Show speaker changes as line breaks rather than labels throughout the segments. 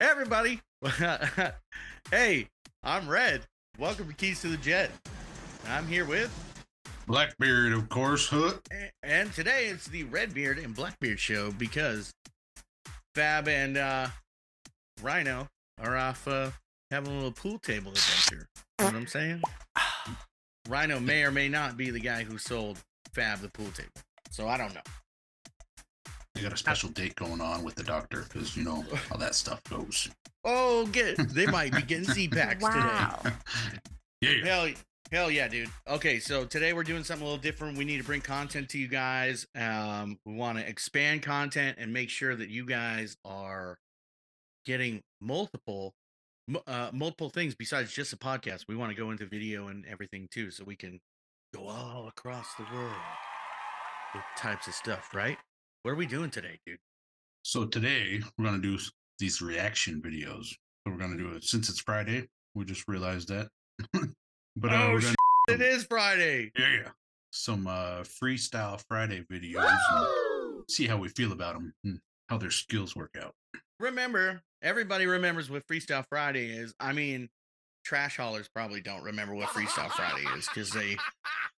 everybody. hey, I'm Red. Welcome to Keys to the Jet. I'm here with,
Blackbeard, of course. Huh?
and today it's the Redbeard and Blackbeard show because Fab and uh, Rhino are off uh, having a little pool table adventure. You know what I'm saying? Rhino may or may not be the guy who sold Fab the pool table. So I don't know.
They got a special date going on with the doctor because you know how that stuff goes.
Oh, get they might be getting Z packs today.
Yeah,
Hell, hell yeah, dude. Okay, so today we're doing something a little different. We need to bring content to you guys. Um, we want to expand content and make sure that you guys are getting multiple, uh, multiple things besides just a podcast. We want to go into video and everything too, so we can go all across the world with types of stuff. Right? What are we doing today, dude?
So today we're gonna do these reaction videos. So we're gonna do it since it's Friday. We just realized that. but uh,
Oh,
we're gonna
It is Friday.
yeah, yeah, some uh, freestyle Friday videos. and see how we feel about them and how their skills work out.
remember everybody remembers what freestyle friday is i mean trash haulers probably don't remember what freestyle friday is because they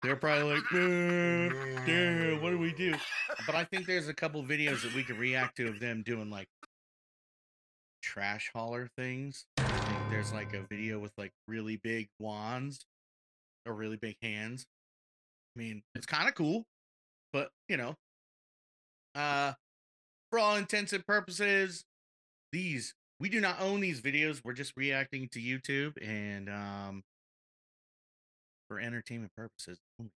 they're probably like "Uh, yeah, what do we do? But i think there's a couple videos that we could react to of them doing like trash hauler things. I think there's like a video with like really big wands or really big hands. I mean it's kind of cool but you know. Uh for all intents and purposes these we do not own these videos. We're just reacting to youtube and um for entertainment purposes only.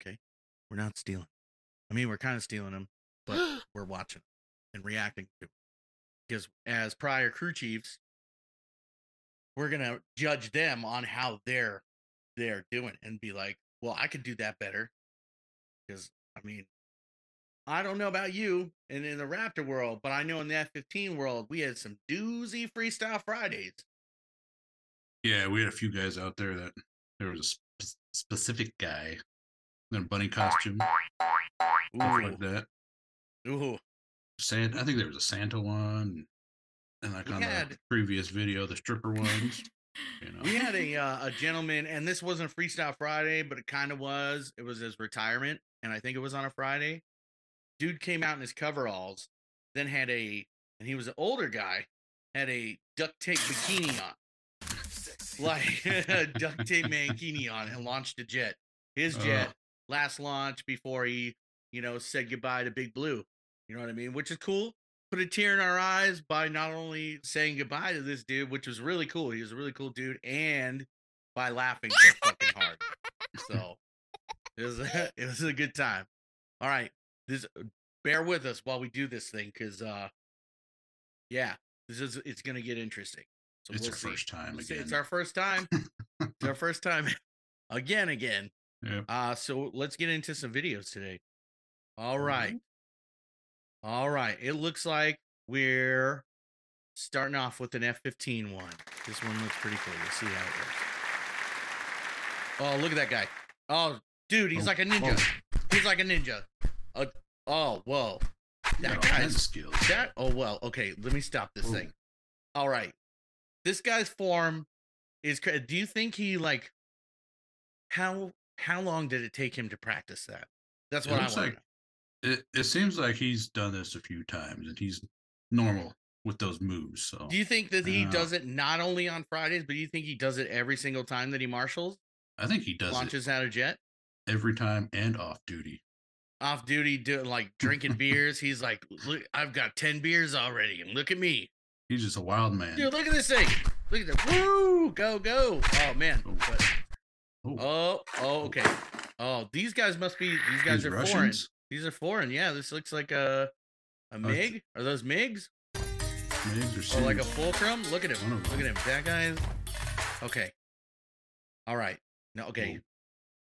okay we're not stealing i mean we're kind of stealing them but we're watching and reacting to 'em. because as prior crew chiefs we're gonna judge them on how they're they're doing and be like well i could do that better because i mean I don't know about you and in the Raptor world, but I know in the F-15 world, we had some doozy freestyle Fridays.
Yeah, we had a few guys out there that there was a sp- specific guy in a bunny costume, stuff like that.
Ooh,
Santa, I think there was a Santa one, and like
We
on
had-
the previous video, the stripper ones. You know,
we had a uh, a gentleman, and this wasn't Freestyle Friday, but it kind of was. It was his retirement, and I think it was on a Friday. Dude came out in his coveralls, then had a, and he was an older guy, had a duct tape bikini on, like duct tape mankini on, and launched a jet. His
Uh.
jet last launch before he, you know, said goodbye to Big Blue. You know what I mean? Which is cool. Put a tear in our eyes by not only saying goodbye to this dude, which was really cool. He was a really cool dude, and by laughing so fucking hard. So it was a, it was a good time. All right, this bear with us while we do this thing, because uh, yeah, this is it's gonna get interesting. So
it's
we'll
our
see.
first time
It's,
again.
it's our first time. it's our first time again, again.
Yep.
Uh, so let's get into some videos today. All right. All right. It looks like we're starting off with an F 15 one. This one looks pretty cool. We'll see how it works. Oh, look at that guy. Oh, dude, he's
Oh,
like a ninja. He's like a ninja. Uh, oh, whoa. That
all
guy's
skills.
that oh well, okay, let me stop this
Ooh.
thing. All right. This guy's form is do you think he like how how long did it take him to practice that? That's what I want.
like- it, it seems like he's done this a few times and he's normal with those moves. So
Do you think that he
Uh,
does it not only on Fridays, but do you think he does it every single time that he marshals,
I think he does
launches out a jet?
every time and off duty.
Off duty, do like drinking beers. He's like, look, I've got 10 beers already, and look at me.
He's just a wild man.
Dude, look at this thing. Look at that. Woo! Go, go. Oh man.
Oh.
But-
Oh,
Oh, oh, okay. Oh, these guys must be. These guys
these
are foreign. These are foreign. Yeah, this looks like a a
th-
Mig. Are those Migs?
Migs or
Or oh, like a fulcrum? Look at him. Look at him. That guy okay. All right. No, okay.
Whoa.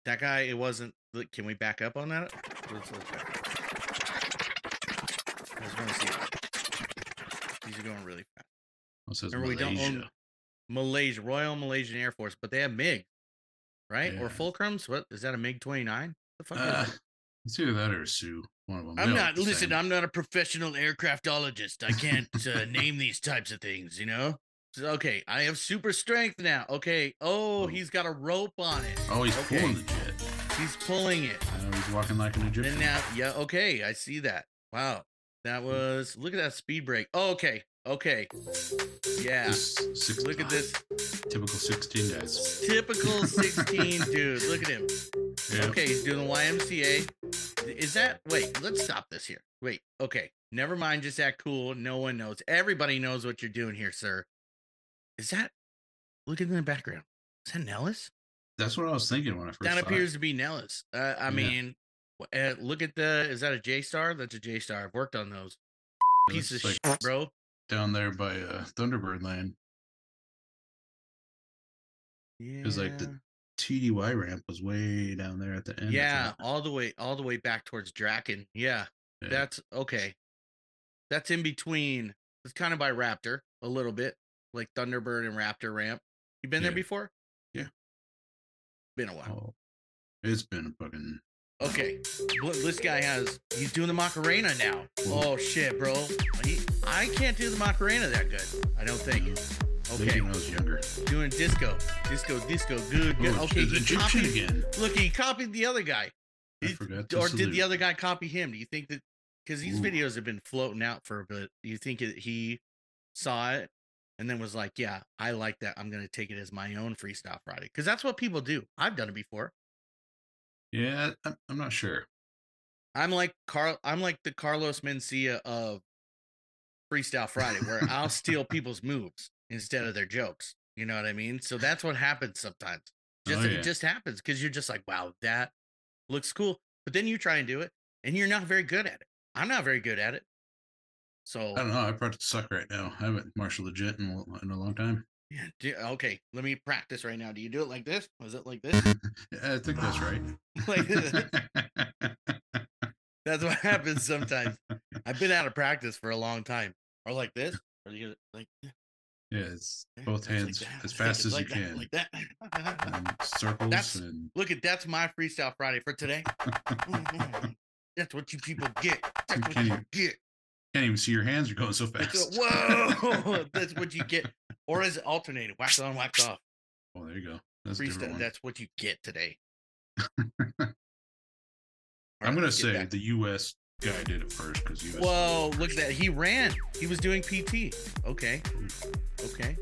That guy. It wasn't. Look, can we back up on that? Let's, let's back up. I just want to see. These are going really.
It says
Remember, we don't
Malaysia.
own Malaysia, Royal Malaysian Air Force, but they have MiG, right? Or Fulcrums? What is that? A MiG twenty nine? The fuck
Uh? It's either that or Su. One of them.
I'm not. Listen, I'm not a professional aircraftologist. I can't uh, name these types of things. You know. Okay, I have super strength now. Okay. Oh,
Oh.
he's got a rope on it.
Oh, he's
okay.
pulling the jet.
He's pulling it.
Uh, he's walking like an Egyptian.
And now, yeah, okay, I see that. Wow, that was. Look at that speed break. Oh, okay, okay, yeah.
Six,
Look at this
typical 16 guys.
typical 16 dude. Look at him.
Yeah.
Okay, he's doing the YMCA. Is that wait, let's stop this here. Wait, okay. Never mind, just act cool. No one knows. Everybody knows what you're doing here, sir. Is that look at in the background? Is that Nellis?
That's what I was thinking when I first
That
saw it.
appears to be Nellis. Uh, I
Yeah.
mean, uh, look at the is that a J star? That's a J star. I've worked on those. Piece of
That's
shit, bro.
Down there by uh, Thunderbird Land.
Yeah.
was like the TDY ramp was way down there at the end.
Yeah, all the way all the way back towards Draken. Yeah.
Yeah.
That's okay. That's in between. It's kind of by Raptor a little bit, like Thunderbird and Raptor ramp. You been there before?
Yeah.
Been a while.
Oh, it's been a fucking.
Okay. This guy has he's doing the Macarena now. Oh shit, bro. He, I can't do the Macarena that good. I don't think.
Okay. When I was younger.
Doing disco. Disco, disco, good, good.
Oh,
Okay, he copied,
again.
look, he copied the other guy.
I
He-
forgot.
or did the other guy copy him? Do you think that because these
Ooh.
videos have been floating out for a bit? Do you think that he saw it and then was like, "Yeah, I like that. I'm going to take it as my own freestyle Friday." Because that's what people do. I've done it before.
Yeah, I'm, I'm not sure.
I'm like Carl. I'm like the Carlos Mencia of Freestyle Friday, where I'll steal people's moves instead of their jokes. You know what I mean? So that's what happens sometimes. Oh, just
Oh, yeah.
it just happens because you're just like, wow, that looks cool. But then you try and do it, and you're not very good at it. I'm not very good at it. So
I don't know. I probably suck right now. I haven't marshaled a jet in in a long time.
Yeah, do- okay, let me practice right now. Do you do it like this? Was it like this?
I think that's right.
like that's what happens sometimes. I've been out of practice for a long time. Or like this. Or you like
yeah, it's
Yeah,
both
it's like
hands as fast as
like
you
that,
can.
Like that.
and circles
That's-
and
Look at that's my freestyle Friday for today. Mhm. That's what you people get. That's
You
what
can't
you
even-
get.
can't even see your hands are going so fast.
whoa, that's what you get. Or is it alternated? Wax on, wax off.
Oh, there you go. That's
Freestyle. That's what you get today.
I'm gonna say the U.S. guy did it first because U.S.
Whoa, look at that. He ran. He was doing PT. Okay. Okay.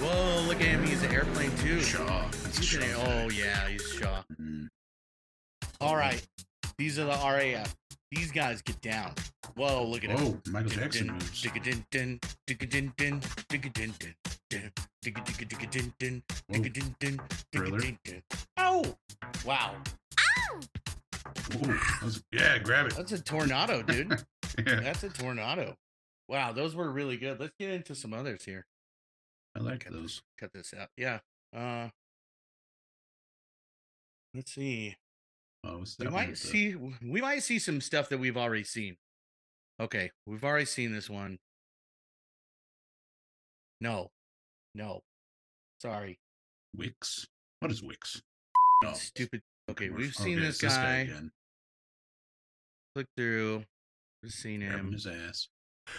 Whoa, look at him. He's an airplane too.
Shaw.
He's
Shaw
an- oh yeah, he's Shaw.
Mm.
All right. These are the RAF. These guys get down. Whoa, look at him.
Oh, Michael Jackson moves. Whoa.
Oh! Wow.
Ooh, was- yeah, grab it.
That's a tornado, dude.
Yeah,
That's a tornado. Wow, those were really good. Let's get into some others here.
I like
Cut
those.
this, cut this out. Yeah. Uh let's see.
Oh,
We might
the-
see we might see some stuff that we've already seen. Okay, we've already seen this one. No. No. Sorry.
Wix. What is Wix? No,
Stupid. Okay, we've oh, seen
Okay,
this
it's
guy.
again.
Click through. We've seen
Grabbing
him.
his ass.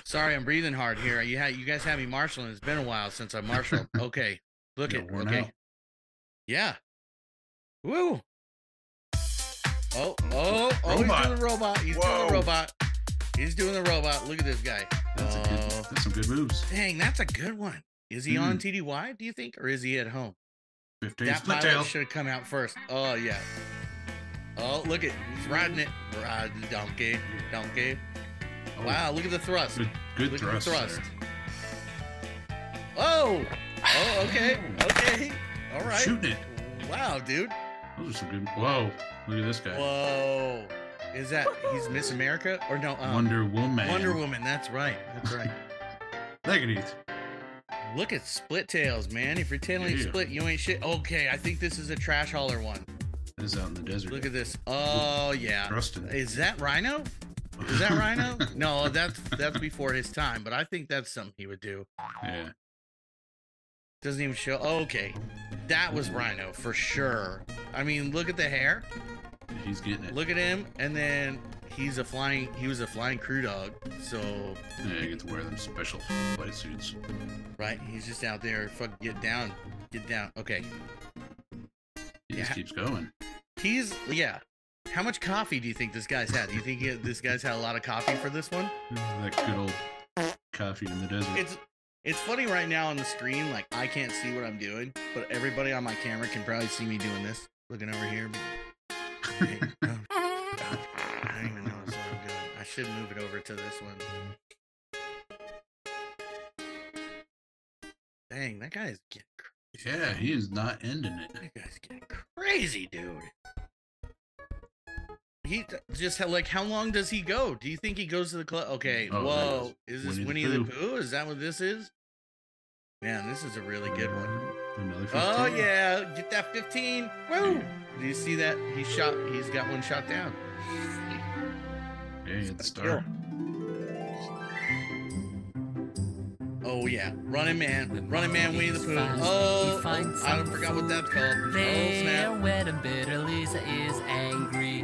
Sorry, I'm breathing hard here. You had you guys have me marshaling. It's been a while since I marshaled. Okay. Look at okay.
out.
Yeah. Woo. Oh, oh, oh, he's doing the robot. He's doing
Whoa.
the robot. He's doing the robot. Look at this guy.
That's, a good,
Oh,
that's some good moves.
dang, that's a good one. Is he
Hmm.
on TDY, do you think? Or is he at home?
15
that
split
pilot
tail.
should have come out first. Oh, yeah. Oh, look at he's riding it. The donkey. Donkey.
Oh,
Wow, look at the thrust.
Good, good
Look at the
thrust.
thrust.
there.
Oh! Oh, okay. Okay. All right.
Shooting it.
Wow, dude.
Those are some good. Whoa, look at this guy.
Whoa. Is that he's Miss America or no? Um,
Wonder Woman.
Wonder Woman. That's right. That's right.
Look at.
Look at split tails, man. If you're ain't
Yeah.
split, you ain't shit. Okay, I think this is a trash hauler one.
This is out in the desert.
Look at this. Oh yeah.
Thrusting.
Is that Rhino? Is that Rhino? no, that's that's before his time, but I think that's something he would do.
yeah.
Doesn't even show. Okay, that was Rhino for sure. I mean, look at the hair.
He's getting it.
Look at him, and then he's a flying. He was a flying crew dog. So
Yeah, you get to wear them special flight suits.
right, he's just out there. Fuck, get down, get down. Okay,
He just keeps going.
he's yeah. How much coffee do you think this guy's had? Do you think he, this guy's had a lot of coffee for this one?
That good old coffee in the desert.
It's it's funny right now on the screen. Like I can't see what I'm doing, but everybody on my camera can probably see me doing this. Looking over here. I don't even know what doing. I should move it over to this one. Dang, that guy's getting crazy.
yeah, he is not ending it.
That guy's getting crazy, dude. He just like, how long does he go? Do you think he goes to the club? Okay,
Oh,
whoa, is this
Winnie
Winnie
the
the Pooh? Is that what this is? Man, this is a really good one.
Another
Oh yeah, get that 15. Woo! Do you see that? He shot. He's got one shot down.
Yeah, he had the
Kill.
star.
Oh yeah, Running Man, Running Man, Winnie the Pooh.
Finds-
Oh,
he finds
I don't forgot what that's called. Oh
There,
snap!
wet and bitter, Lisa is angry.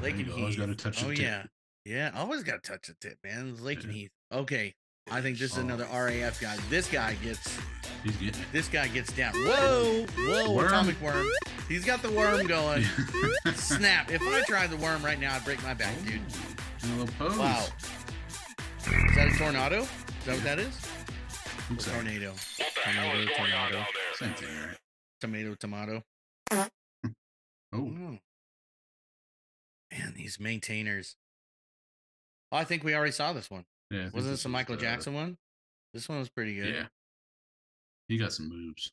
Lake and
You always
Heath.
gotta touch oh, the
Oh
tip.
yeah, yeah. Always gotta touch the tip, man. It's Lakenheath. Okay, I think this is
Oh.
another RAF guy. This guy gets.
He's getting
This guy gets down. Whoa, whoa,
Worm.
atomic worm. He's got the worm going. Snap! If I tried the worm right now, I'd break my back, dude.
A little pose.
Wow. Is that a tornado? Is that what that is?
Looks like
Tornado. Tornado, tornado.
Same thing, right?
Tomato, tomato.
Oh,
Mm. Man, these maintainers. Oh, I think we already saw this one.
yeah.
Wasn't
this
this the
is,
Michael
uh,
Jackson one? This one was pretty good.
Yeah. He got some moves.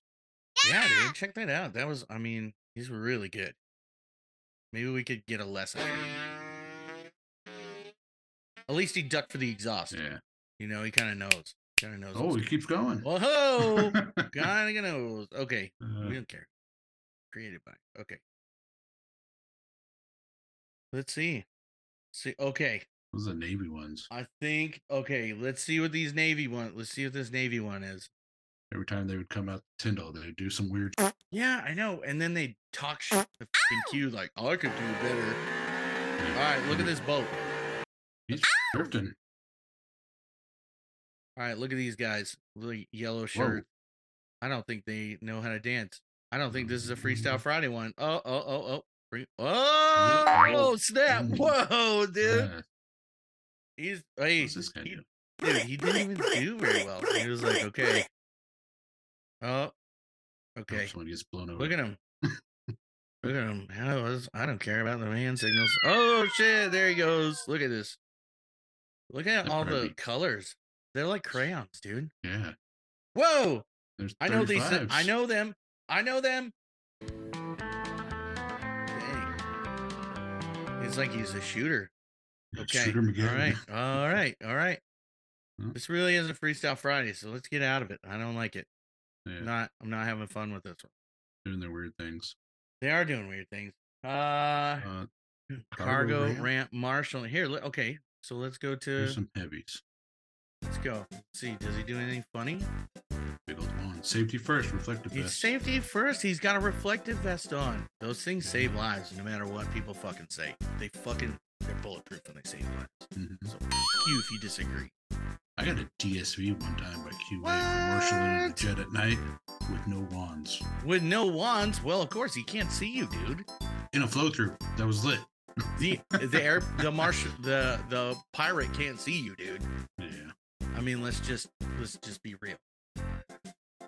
Yeah, dude. Check that out. That was, I mean, these were really good. Maybe we could get a lesson. At least he ducked for the exhaust.
Yeah.
You know, he kind of knows. Kind of knows.
Oh, he keeps going.
Whoa! kind of knows. Okay.
Uh,
We don't care. Created by. Okay. Let's see. See. Okay.
those are the Navy ones.
I think. Okay. Let's see what these Navy one. Let's see what this Navy one is.
Every time they would come out Tyndall, they'd do some weird.
Yeah, I know. And then they talk shit to Q like, I could do better. All right. Look at this boat.
He's drifting.
All right. Look at these guys. Look, yellow shirt. I don't think they know how to dance. I don't think this is a Freestyle Friday one. Oh, oh, oh, oh. Free- Oh,
Oh.
snap.
Mm.
Whoa, dude.
Yeah,
He's hey,
what's this guy
he, dude, he didn't even do very well. He was like, okay. Oh, oh, okay.
Someone gets blown over.
Look at him. Look at him. How was I don't care about the hand signals. Oh shit, there he goes. Look at this. Look at
That
all the colors. They're like crayons, dude.
Yeah.
Whoa!
There's
I know these. I know them. I know them. Dang. It's like he's a shooter. Okay.
Shoot 'em again.
All right. All right. All right. This really is a freestyle Friday, so let's get out of it. I don't like it.
Yeah,
I'm not I'm not having fun with this one.
doing their weird things.
They are doing weird things. Uh
Uh,
cargo,
cargo
ramp.
ramp.
marshal. Here, okay. So let's go to
there's some heavies.
let's go. Let's see, does he do anything funny?
Big old one. Safety first, reflective
He's
vest.
safety first. He's got a reflective vest on. Those things save lives, no matter what people fucking say. They fucking they're bulletproof when they save lives.
Mhm.
So you if you disagree.
I got a DSV one time by QA for marshaling a jet at night with no wands.
With no wands, well, of course he can't see you, dude.
In a flow through that was lit.
The the air the marshal the the pirate can't see you, dude.
Yeah.
I mean, let's just let's just be real.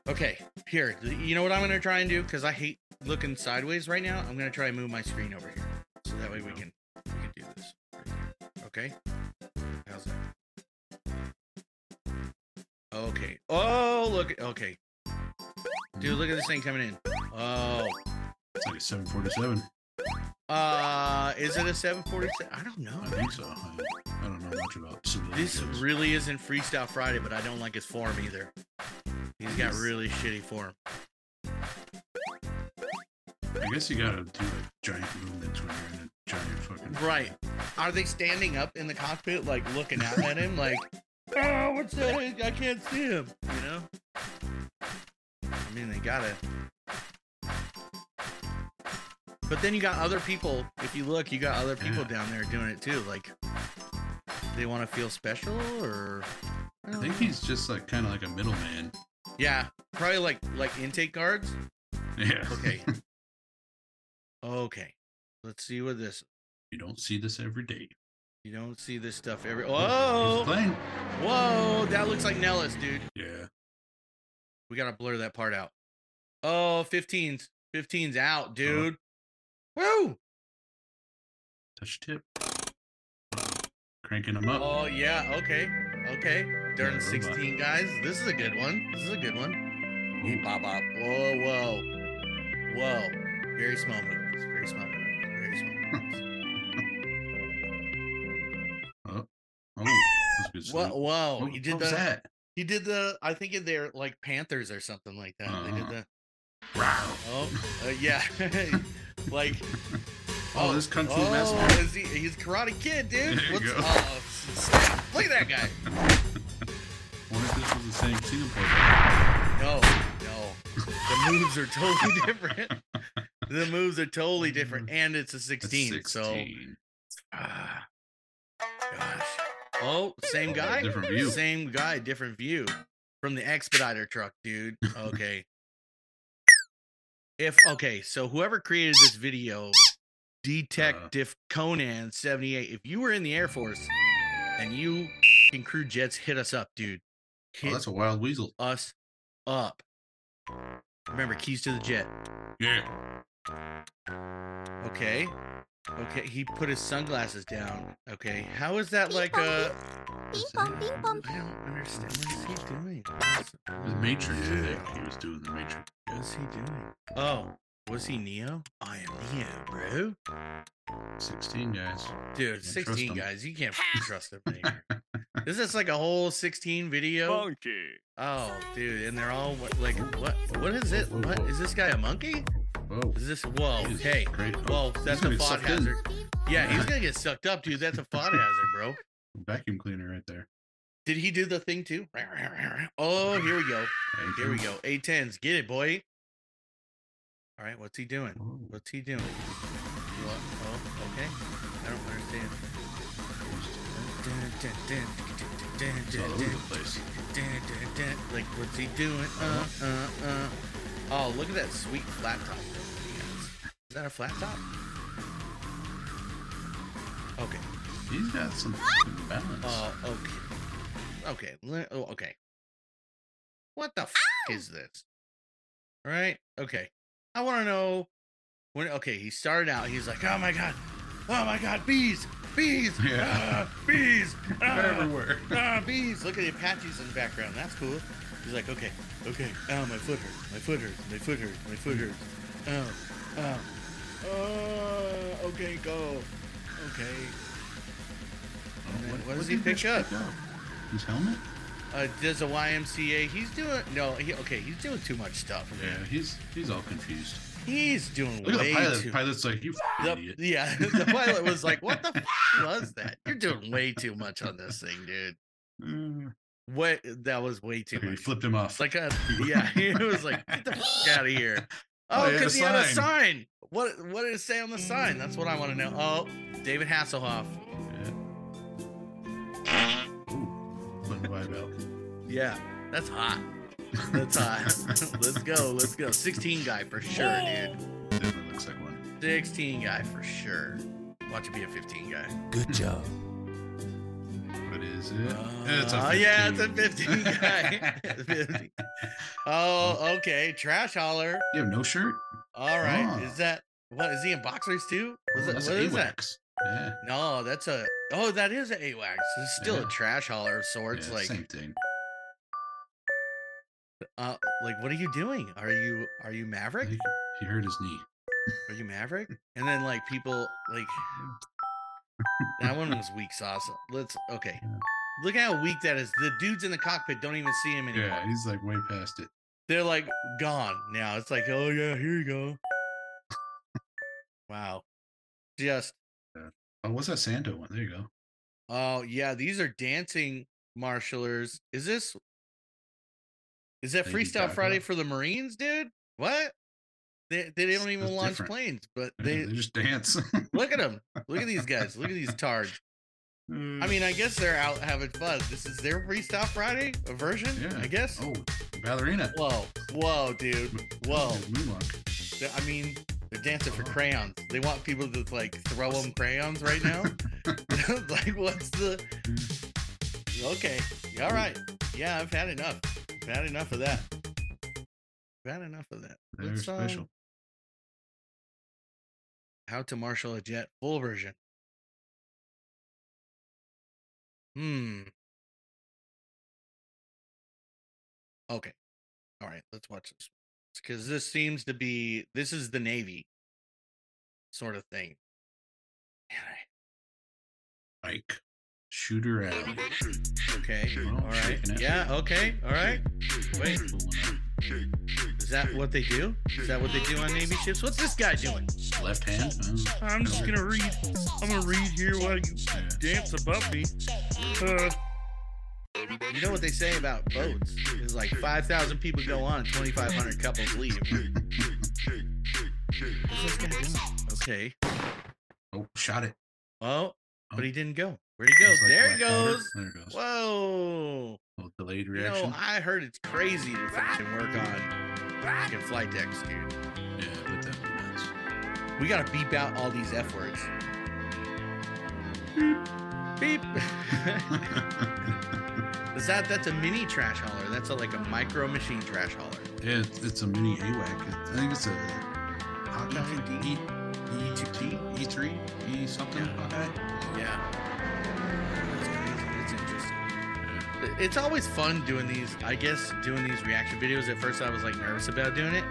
Okay, here. You know what I'm gonna try and do? Because I hate looking sideways right now. I'm gonna try and move my screen over here, so that way we can we can do this. right. Okay. Okay. Oh, look. Okay, dude, look at this thing coming in. Oh,
It's like a 747.
uh, is it a 747? I don't know.
I think so. I, I don't know much about
This really isn't Freestyle Friday, but I don't like his form either. He's got really shitty form.
I guess you gotta do like giant movements when you're in a giant fucking.
Right. Are they standing up in the cockpit, like looking out at him, like, oh, what's that? I can't see him, you know? I mean, they gotta. But then you got other people. If you look, you got other people down there doing it too. Like, they want to feel special, or
I think he's just like kind of like a middleman.
yeah, probably like like intake guards.
Yeah.
Okay. okay. Let's see what this.
You don't see this every day.
You don't see this stuff every. Whoa! Whoa! That looks like Nellis, dude.
Yeah.
We gotta blur that part out. Oh, 15's. 15's out, uh-huh. dude. Woo!
Touch tip. Cranking them up.
Oh yeah, okay. Okay. During 16 guys. This is a good one. This is a good one.
Ooh.
Beep, bop, bop. Whoa, whoa. Whoa. Very small movements. Very small movements. Very small movements.
That's a good.
Whoa, whoa.
What,
He did
what
the
that?
he did the I think they're like Panthers or something like that. They did
Uh-huh.
the
Wow.
Oh, uh, yeah. like
Oh, this Kung Fu
oh,
Master.
Is he, he's Karate Kid, dude.
There you
What's,
go.
Oh, snap. Look at that guy.
Wonder if this was the same Singapore.
No, no. The moves are totally different. The moves are totally different, and it's a
That's
16. So,
16.
ah, gosh. Oh, same guy.
Different view.
Same guy, different view from the expediter truck, dude. Okay. if okay, so whoever created this video, Detective uh-huh. Conan 78, if you were in the Air Force and you can crew jets, hit us up, dude.
Oh, that's a wild weasel.
us up. Remember, keys to the jet.
Yeah.
Okay. Okay, he put his sunglasses down. Okay, how is that like a?
Uh, ping pong, ping pong.
I don't understand. What is he doing?
The Matrix, I think. He was doing the Matrix.
What is he doing? Oh, was he Neo? I am Neo, bro.
16 guys.
Dude, 16 guys. You can't trust them anymore. Is this like a whole 16 video?
Monkey.
Oh, dude, and they're all like, what? What is it?
Whoa,
What
whoa.
is this guy a monkey?
Whoa.
Is this whoa?
He's
Hey,
great.
whoa, that's a
get
FOD
sucked in.
hazard. Yeah, he's gonna get sucked up, dude. That's a FOD hazard, bro.
Vacuum cleaner right there.
Did he do the thing too? Oh, here we go.
Hey,
Here we go. A10s. Get it, boy. All right, what's he doing?
Whoa.
What's he doing? What? Oh, okay. I don't understand.
It's all over the place.
Like, what's he doing? Uh, uh, uh. Oh, look at that sweet flat top. He has. Is that a flat top? Okay.
He's got some balance.
Oh, okay. Okay. Oh, okay. What the f- is this? All right. Okay. I want to know when. Okay, he started out. He's like, "Oh my god, oh my god, bees, bees,
Yeah.
ah, bees, ah,
Everywhere.
ah, bees." Look at the Apaches in the background. That's cool. He's like, "Okay, okay. Oh, my foot hurts. My foot hurts. My foot hurts. My foot hurts. Oh, oh, oh. Okay, go. Okay." And then what does he
did
pick
Mitch
up?
His helmet?
Uh, does a YMCA? He's doing no. He, okay, he's doing too much stuff.
Yeah, he's he's all confused.
He's doing
Look at
way
the pilot.
too.
The pilot's like, you
the-
idiot.
yeah, the pilot was like, "What the f- was that? You're doing way too much on this thing, dude.
Uh,
What? That was way too
okay, he
much.
flipped him off.
Like a yeah. He was like, "Get the f- out of here."
Oh, he had a
because he had a
sign.
sign. What? What did it say on the sign? That's what I want to know. Oh, David Hasselhoff.
Yeah. Ooh, putting the vibe out.
Yeah, that's hot. That's hot. Let's go. Let's go. 16 guy for sure, dude.
Definitely looks like one.
16 guy for sure. Watch it be a 15 guy.
Good job.
What is it? it's a
Oh, yeah, it's a
15.
15 guy. 15. Oh, okay. Trash hauler.
You have no shirt?
All right.
Ah.
Is that what is he in boxers too? Was
Oh,
it,
that's
what
an
is that?
Yeah.
No, that's a oh, that is an AWACS. It's still
Yeah.
a trash hauler of sorts.
yeah,
like,
same thing.
uh, like what are you doing? Are you are you Maverick?
think he hurt his knee.
Are you Maverick? And then like people like that one was weak sauce. Let's okay.
Yeah.
Look how weak that is. The dudes in the cockpit don't even see him anymore.
Yeah, he's like way past it.
They're like gone now. It's like, oh yeah, here you go. wow. Just
Oh, what's that Santa one? There you go.
oh yeah, these are dancing marshalers. Is this is that Freestyle Friday for the Marines, dude? What? They, they don't even
That's
launch
different.
planes, but
Yeah,
they
they just dance.
look at them. Look at these guys. Look at these tards. I mean, I guess they're out having fun. This is their Freestyle Friday a version,
yeah.
I guess.
Oh, ballerina.
Whoa, whoa, dude, whoa. I mean, they're dancing for crayons. They want people to like throw them crayons right now. like, what's the? Okay, all right. Yeah, I've had enough. I've had enough of that. I've had enough of that.
They're
Let's, um,
special.
How to marshal a jet full version. Hmm. Okay. All right, let's watch this. Because this seems to be this is the Navy sort of thing. Man, I-
Ike. Shooter alley.
Okay. All right. Yeah. Okay. All right. Wait.
Pulling
Is that what they do? Is that what they do on Navy ships? What's this guy doing?
Left hand. Oh,
I'm just gonna read. I'm gonna read here while you dance above me. Uh, you know what they say about boats? It's like 5,000 people go on, 2,500 couples leave. What's this guy doing? Okay.
Oh, shot it.
Oh,
Oh,
but he didn't go. Where'd he go?
like
there he goes.
There it goes.
Whoa.
little delayed
You
reaction.
know, I heard it's crazy to fucking work on fucking flight decks, dude.
yeah, but that'd be nuts.
We gotta beep out all these F words. Beep. Beep. Is that that's a mini trash hauler? That's a, like a micro machine trash hauler.
yeah, it's, it's a mini AWAC. I think it's a Hawkeye
E2D?
E E2D E3 E something.
Yeah.
Hawkeye.
Yeah. It's always fun doing these. I guess doing these reaction videos. At first, I was like nervous about doing it.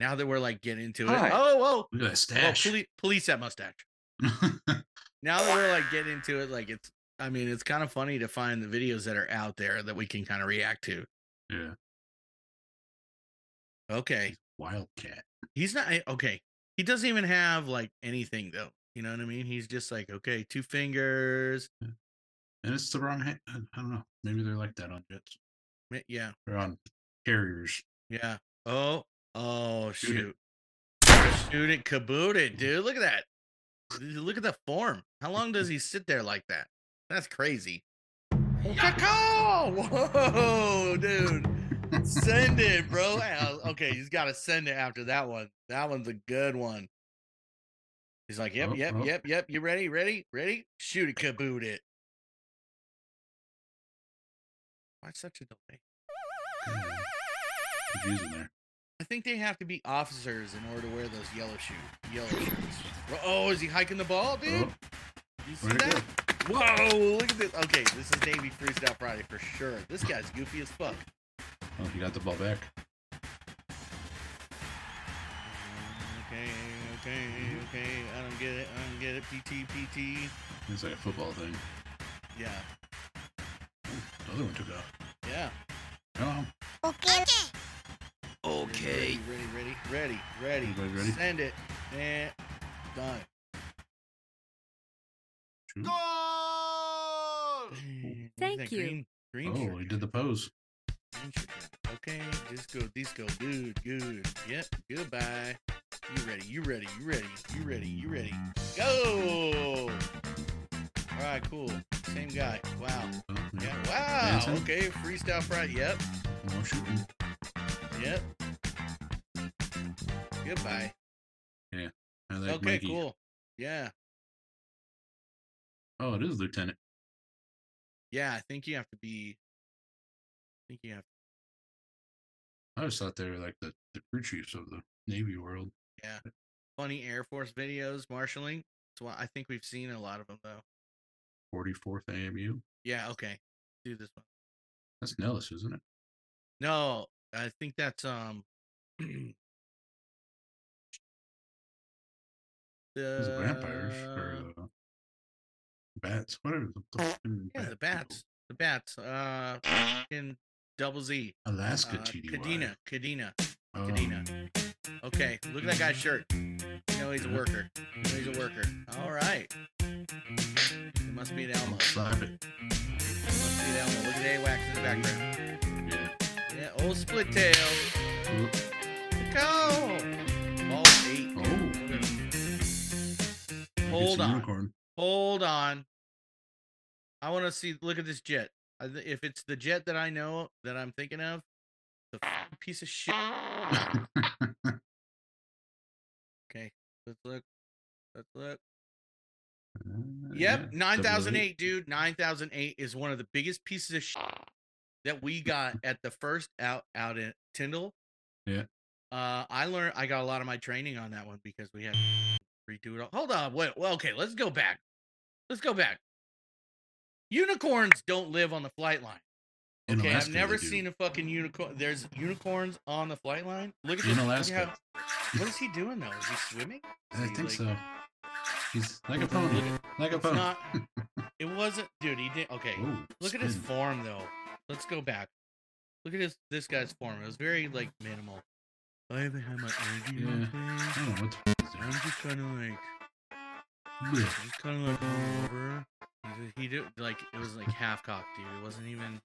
Now that we're like getting into it.
Hi.
Oh, whoa.
Look at that
Whoa,
stash.
police, police that mustache. Now that we're like getting into it, like it's. I mean, it's kind of funny to find the videos that are out there that we can kind of react to.
yeah,
Okay,
Wildcat.
he's not eh, okay. He doesn't even have like anything though. You know what I mean? He's just like okay, two fingers.
And it's the wrong hand. I don't know. Maybe they're like that on jets.
Yeah,
They're on carriers.
yeah. Oh, oh
Shoot
shoot, shoot it, kaboot it, mm-hmm. dude. Look at that. Look at the form. How long does he sit there like that? That's crazy. Whoa, dude. Send it, bro. Okay, he's got to send it after that one. That one's a good one. He's like, yep,
Oh,
yep,
oh.
yep, yep. You ready? Ready? Ready? Shoot it, kaboot it. Why such a delay?
Mm. Confusing there.
I think they have to be officers in order to wear those yellow shoe, yellow shirts. Oh, is he hiking the ball, uh-huh. dude?
Oh,
you see
where'd
that? Whoa, look at this. Okay, this is Navy Freestyle Friday for sure. This guy's goofy as fuck.
Oh, he got the ball back.
Okay, okay, okay. I don't get it. I don't get it. PT, PT.
It's like a football thing.
Yeah,
other one took off.
yeah.
Oh,
Okay.
Okay. Ready, ready, ready, ready.
Everybody ready?
Send it. And done.
shoot.
Dang,
Thank you.
Green, green
Oh,
shirt
he did the pose.
Green shirt guy. Okay, disco, disco, good, good. Yep, goodbye. You ready? You ready? You ready? You ready? You ready? Go! All right, cool. Same guy. Wow. Yeah. Wow. Okay. Freestyle Friday. Yep.
More shooting.
Yep. Goodbye.
I like
Okay.
Mikey.
Cool. Yeah.
Oh, it is Lieutenant.
Yeah. I think you have to be. I think you have.
I always thought they were like the, the crew chiefs of the Navy world. Yeah.
Funny Air Force videos marshaling. So I think we've seen a lot of them though.
44th AMU.
Yeah. Okay. Do this one.
That's Nellis, isn't it?
No, I think that's um.
It vampires
the-
or uh, bats? Whatever. The, the
yeah, the bats. The bats. Uh, in double Z.
Alaska
Uh,
TDY.
Kadena. Kadena.
Oh,
Kadena. Okay, look at that guy's shirt. You know he's a worker. You know he's a worker. All right. It must be an Alma.
Sorry. It
must be an Alma. Look at AWACS in the background.
Yeah.
Yeah, old split tail. Go!
All eight. Oh.
Hold on.
Unicorn.
Hold on. I want to see. Look at this jet. If it's the jet that I know that I'm thinking of, the piece of shit. okay, let's look. Let's look.
Uh,
Yep,
yeah,
nine thousand
008.
eight, dude. Nine thousand eight is one of the biggest pieces of shit that we got at the first out out in Tyndall.
Yeah.
Uh, I learned. I got a lot of my training on that one because we had to redo it. All. Hold on. Wait. Well, okay. Let's go back. Let's go back. Unicorns don't live on the flight line.
In
Okay,
Alaska,
I've never seen a fucking unicorn. There's unicorns on the flight line. Look at
in
this. at
Alaska.
how- what is he doing though? Is he swimming? Is
I
he,
think
like-
so. He's like a pony. Like a pony.
not. It wasn't, dude. He did. Okay,
Ooh,
look at his form though. Let's go back. Look at his this guy's form. It was very like minimal. I haven't had my energy.
Yeah. I don't know what the f-
I'm just kind of like, just kind of like over. He did like it was like half cocked, dude. It wasn't even.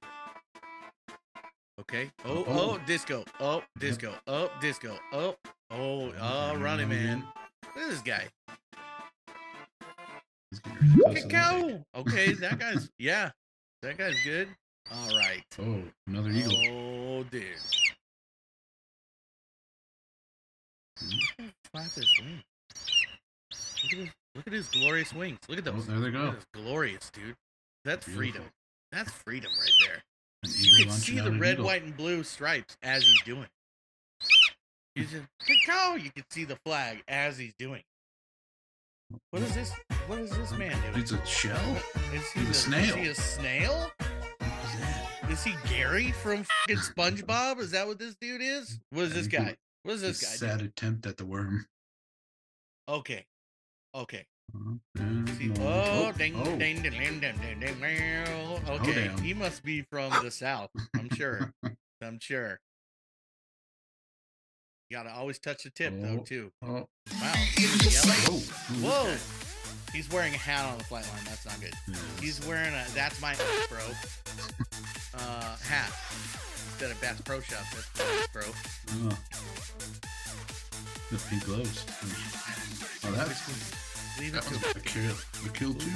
Okay. Oh, oh,
Oh.
disco. Oh, disco. Oh, disco. Oh, oh, oh, running man. Look at this guy.
He's getting really close to that
Cacao.
thing.
Okay, that guy's yeah, that guy's good. All right.
Oh, another eagle.
Oh, dude. Flap his. Look at his, look at his glorious wings. Look at
Oh,
those.
there they go.
glorious, dude. That's
Beautiful.
freedom. That's freedom right there. You can see the red,
eagle.
white, and blue stripes as he's doing. He's just cacao. You can see the flag as he's doing. What is this? What is this man doing?
It's a shell.
Is he
he's a
the-
snail.
Is he a snail? Is he Gary from SpongeBob? Is that what this dude is? What is this guy? What is this guy?
sad
doing?
attempt at the worm.
Okay. Okay.
Uh,
See, oh, ding,
oh.
ding, ding, ding, ding, ding, ding, meow. Okay. He must be from the south. I'm sure. I'm sure. You gotta always touch the tip though too.
Oh,
Wow. he's
oh,
Whoa. He's wearing a hat on the flight line. That's not good.
Yeah,
He's wearing a that's my bro uh hat instead of Bass Pro Shop. That's Bass Pro.
oh. The pink gloves. Oh, that's
Leave it to
a kill. A kill too.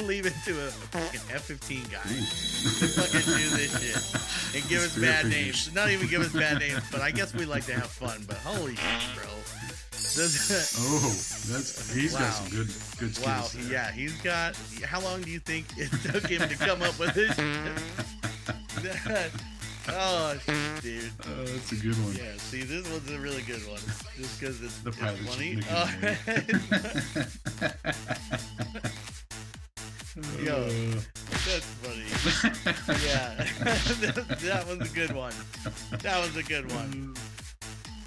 leave it to a fucking F-15 guy to fucking do this shit and give us bad names. Not even give us bad names, but I guess we like to have fun. But holy shit, bro!
Oh, that's he's
Wow.
got some good good skills.
wow,
there.
yeah, he's got. How long do you think it took him to come up with this? oh, dude.
Oh, that's a good one.
Yeah, see, this one's a really good one. Just because it's,
The
it's funny. Oh, Yo. That's funny. Yeah, that, that one's a good one. That was a good one.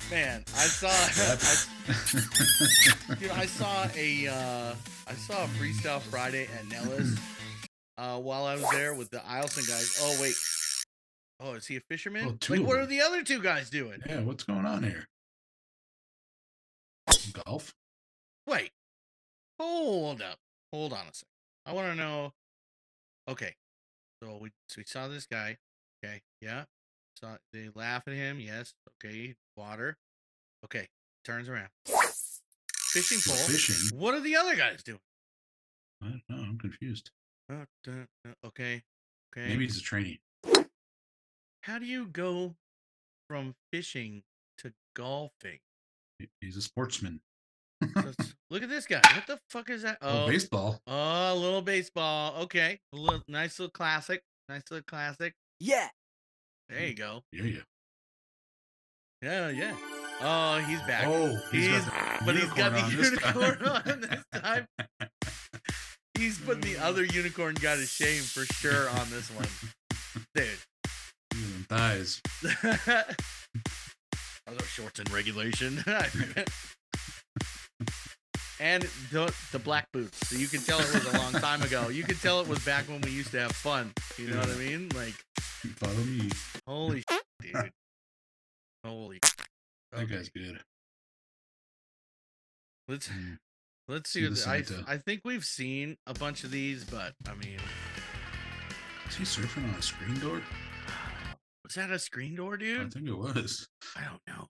Man, I saw, I, dude, I saw a, uh, I saw a Freestyle Friday at Nellis, uh, while I was there with the Eielson guys. Oh wait, oh, is he a fisherman?
Oh,
like, what are the other two guys doing?
yeah, what's going on here? Golf?
Wait, hold up, hold on a second. I want to know. Okay, so we so we saw this guy. Okay, yeah. Saw they laugh at him. Yes. Okay. Water. Okay. Turns around. Fishing pole.
fishing.
What are the other guys doing?
I don't know. I'm confused.
Uh, okay. Okay.
Maybe he's a trainee.
How do you go from fishing to golfing?
He's a sportsman.
Look at this guy. What the fuck is that?
Oh,
Oh,
baseball.
oh, a little baseball. Okay, a little nice little classic. Nice little classic.
Yeah.
There you go.
Yeah, yeah.
Yeah, yeah. Oh, he's back.
Oh, he's,
He's- but he's got the
unicorn on this time.
unicorn on this time. He's put the other unicorn guy to shame for sure on this one, dude.
Thighs.
Are those shorts in regulation? and the the black boots, so you can tell it was a long time ago. You can tell it was back when we used to have fun. You know what I mean? Like,
Follow me.
holy shit, dude. Holy.
That guy's good.
let's
Mm.
let's
See the
I. I think we've seen a bunch of these, but I mean,
Is he surfing on a screen door?
Was that a screen door, dude?
I think it was.
I don't know.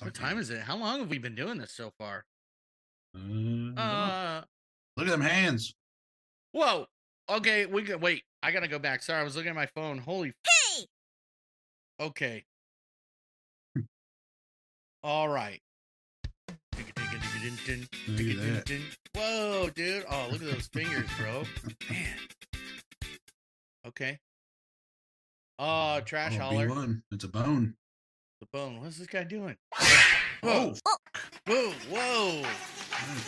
What time is it? How long have we been doing this so far?
Uh,
Uh,
look at them hands.
whoa. Okay, we can wait. I gotta go back. Sorry, I was looking at my phone. Holy.
Hey!
Okay. All right.
Look at that.
Whoa, dude. Oh, look at those fingers, bro. Man. Okay. Oh, trash
Oh,
hauler.
B1. It's a bone.
The bone. What's this guy doing?
Oh,
Whoa, whoa,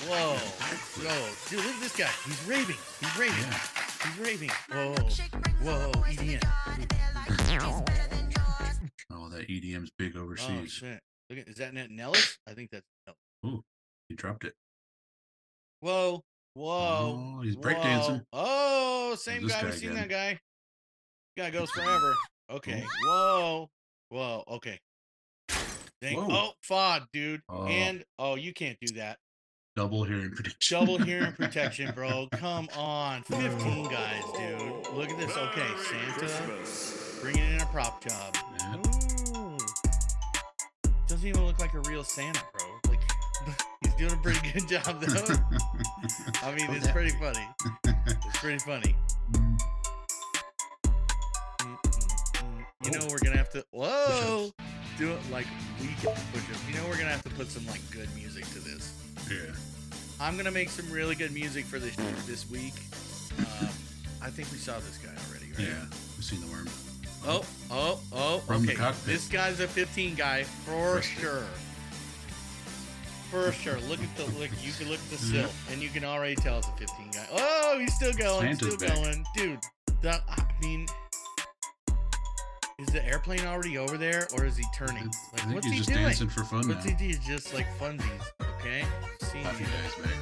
whoa, whoa. Dude, look at this guy. He's raving. He's raving.
yeah.
He's raving. Whoa, whoa, EDM.
Oh, that EDM's big overseas.
Oh,
overseas.
shit. Look at, is that Net Nellis? I think that's Nellis.
he dropped it.
Whoa, whoa.
Oh, he's breakdancing.
Oh, same guy.
guy
We've seen that guy. Guy goes forever. Okay. Whoa. Whoa. Okay. Dang.
Whoa.
Oh, FOD, dude.
Oh.
And, oh, you can't do that.
Double hearing protection.
Double hearing protection, bro. Come on. 15 guys, dude. Look at this. Okay, Santa bringing in a prop job.
Yeah.
Ooh. Doesn't even look like a real Santa, bro. Like, he's doing a pretty good job, though. I mean, it's pretty funny. It's pretty funny. You know, we're gonna have to. Whoa! Do it like we can push up. You know, we're gonna have to put some like good music to this.
yeah.
I'm gonna make some really good music for this this week. Um, I think we saw this guy already, right?
Yeah. We've seen the worm.
Oh, oh, oh.
From the
okay.
cockpit.
This guy's a 15 guy for
sure.
For sure. Look at the look. You can look at the sill, and you can already tell it's a 15 guy. Oh, he's still going.
Santa's
still
back.
going, dude. That I mean, is the airplane already over there, or is he turning?
I think
what's
he's
he
just
doing?
dancing for fun
What's
now.
he do? Just like funsies. Okay. Seeing
Coffee
you.
guy's back.